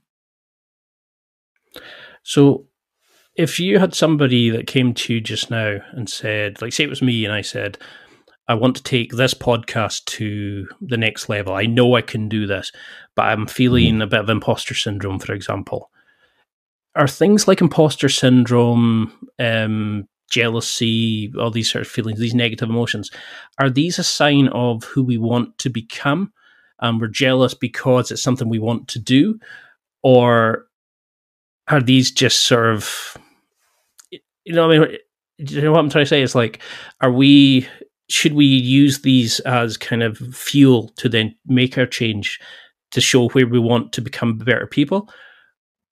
So, if you had somebody that came to you just now and said, like, say it was me, and I said, I want to take this podcast to the next level. I know I can do this, but I'm feeling mm-hmm. a bit of imposter syndrome, for example are things like imposter syndrome, um, jealousy, all these sort of feelings, these negative emotions, are these a sign of who we want to become? And we're jealous because it's something we want to do, or are these just sort of, you know, I mean, you know what I'm trying to say? Is like, are we? Should we use these as kind of fuel to then make our change to show where we want to become better people?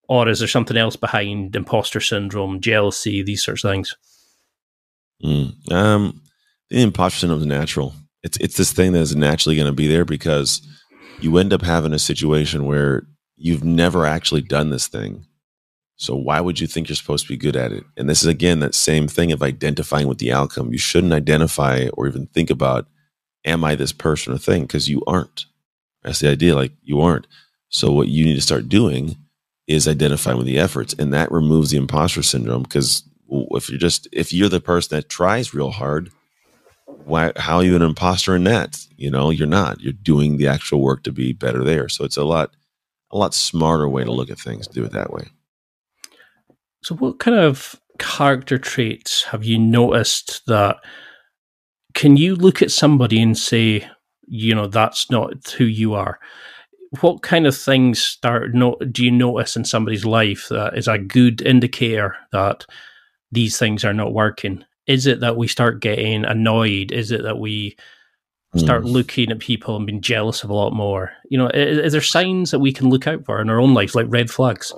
Or is there something else behind imposter syndrome, jealousy, these sorts of things? Mm, um, the imposter syndrome is natural. It's it's this thing that is naturally going to be there because you end up having a situation where you've never actually done this thing. So why would you think you're supposed to be good at it? And this is again that same thing of identifying with the outcome. You shouldn't identify or even think about, am I this person or thing? Because you aren't. That's the idea. Like you aren't. So what you need to start doing is identifying with the efforts, and that removes the imposter syndrome. Because if you're just if you're the person that tries real hard, why how are you an imposter in that? You know, you're not. You're doing the actual work to be better there. So it's a lot a lot smarter way to look at things. Do it that way. So, what kind of character traits have you noticed that? Can you look at somebody and say, you know, that's not who you are? What kind of things start no, do you notice in somebody's life that is a good indicator that these things are not working? Is it that we start getting annoyed? Is it that we start mm. looking at people and being jealous of a lot more? You know is, is, there signs that we can look out for in our own life like red flags?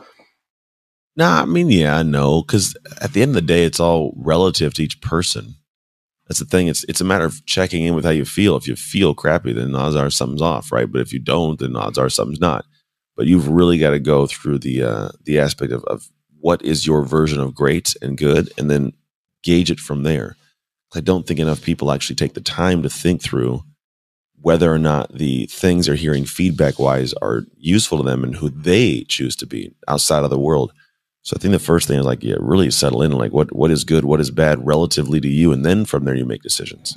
No nah, i mean yeah I know, because at the end of the day it's all relative to each person that's the thing. It's it's a matter of checking in with how you feel. If you feel crappy, then odds are something's off, right? But if you don't, then odds are something's not. But you've really got to go through the uh, the aspect of, of what is your version of great and good, and then gauge it from there. I don't think enough people actually take the time to think through whether or not the things they're hearing feedback wise are useful to them and who they choose to be outside of the world. So I think the first thing is like, yeah, really settle in like what what is good, what is bad relatively to you, and then from there you make decisions.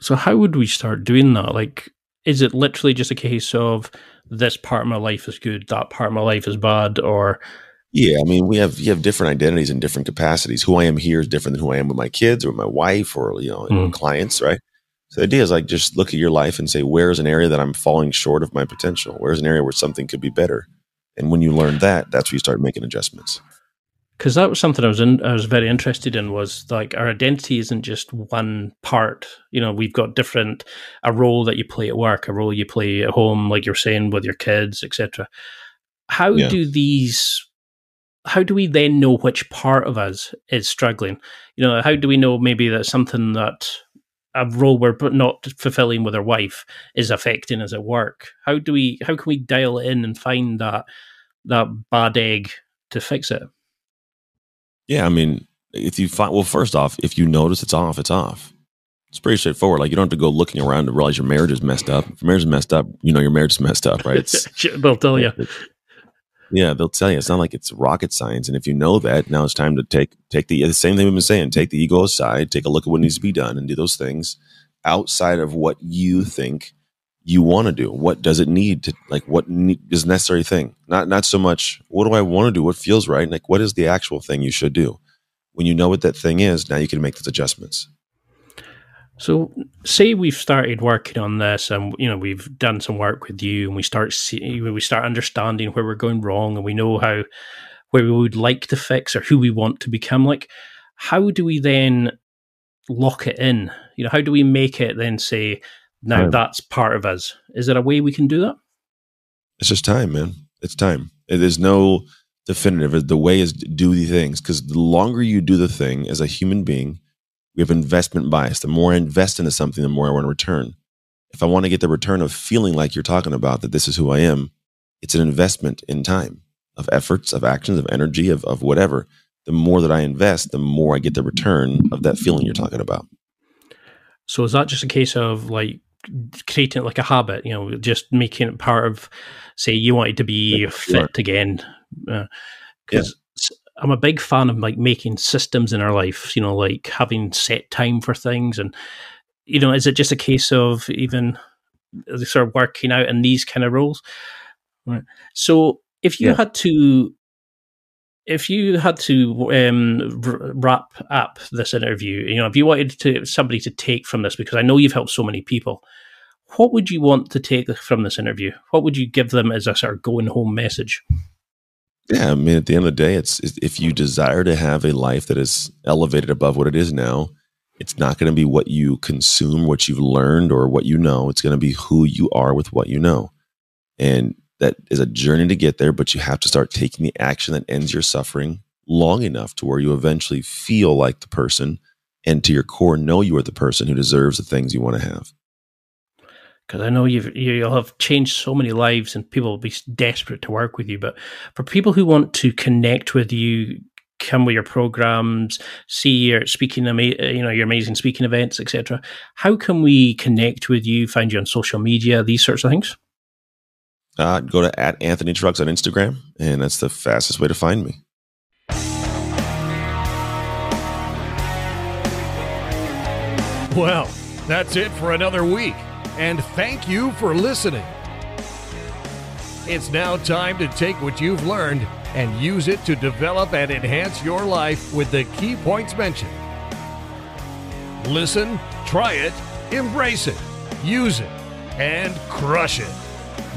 So how would we start doing that? Like, is it literally just a case of this part of my life is good, that part of my life is bad, or yeah, I mean, we have you have different identities in different capacities. Who I am here is different than who I am with my kids or my wife or you know mm. clients, right? So the idea is like just look at your life and say, where's an area that I'm falling short of my potential? Where's an area where something could be better? And when you learn that, that's where you start making adjustments. Because that was something I was in, I was very interested in was like our identity isn't just one part. You know, we've got different a role that you play at work, a role you play at home, like you're saying with your kids, etc. How yeah. do these how do we then know which part of us is struggling? You know, how do we know maybe that something that a role we're not fulfilling with our wife is affecting us at work? How do we how can we dial in and find that that bad egg to fix it? Yeah, I mean, if you find well, first off, if you notice it's off, it's off. It's pretty straightforward. Like you don't have to go looking around to realize your marriage is messed up. If your marriage is messed up, you know your marriage is messed up, right? They'll tell you. Yeah, they'll tell you. It's not like it's rocket science. And if you know that, now it's time to take take the the same thing we've been saying. Take the ego aside, take a look at what needs to be done, and do those things outside of what you think you want to do. What does it need to like? What ne- is necessary thing? Not not so much. What do I want to do? What feels right? Like what is the actual thing you should do? When you know what that thing is, now you can make those adjustments. So, say we've started working on this, and you know we've done some work with you, and we start see, we start understanding where we're going wrong, and we know how where we would like to fix or who we want to become. Like, how do we then lock it in? You know, how do we make it then say, now that's part of us? Is there a way we can do that? It's just time, man. It's time. There's no definitive. The way is do the things because the longer you do the thing as a human being we have investment bias. The more I invest into something, the more I want to return. If I want to get the return of feeling like you're talking about that this is who I am, it's an investment in time, of efforts, of actions, of energy, of, of whatever. The more that I invest, the more I get the return of that feeling you're talking about. So is that just a case of like creating it like a habit, you know, just making it part of, say, you wanted to be fit again? Because uh, I'm a big fan of like making systems in our life, you know, like having set time for things. And, you know, is it just a case of even sort of working out in these kind of roles? Right. So if you yeah. had to, if you had to um, wrap up this interview, you know, if you wanted to somebody to take from this, because I know you've helped so many people, what would you want to take from this interview? What would you give them as a sort of going home message? Yeah, I mean, at the end of the day, it's if you desire to have a life that is elevated above what it is now, it's not going to be what you consume, what you've learned, or what you know. It's going to be who you are with what you know, and that is a journey to get there. But you have to start taking the action that ends your suffering long enough to where you eventually feel like the person, and to your core know you are the person who deserves the things you want to have because I know you've you'll have changed so many lives and people will be desperate to work with you. But for people who want to connect with you, come with your programs, see your speaking, uh, you know, your amazing speaking events, etc. How can we connect with you? Find you on social media, these sorts of things. Uh, go to at Anthony Trucks on Instagram, and that's the fastest way to find me. Well, that's it for another week, and thank you for listening. It's now time to take what you've learned and use it to develop and enhance your life with the key points mentioned. Listen, try it, embrace it, use it, and crush it.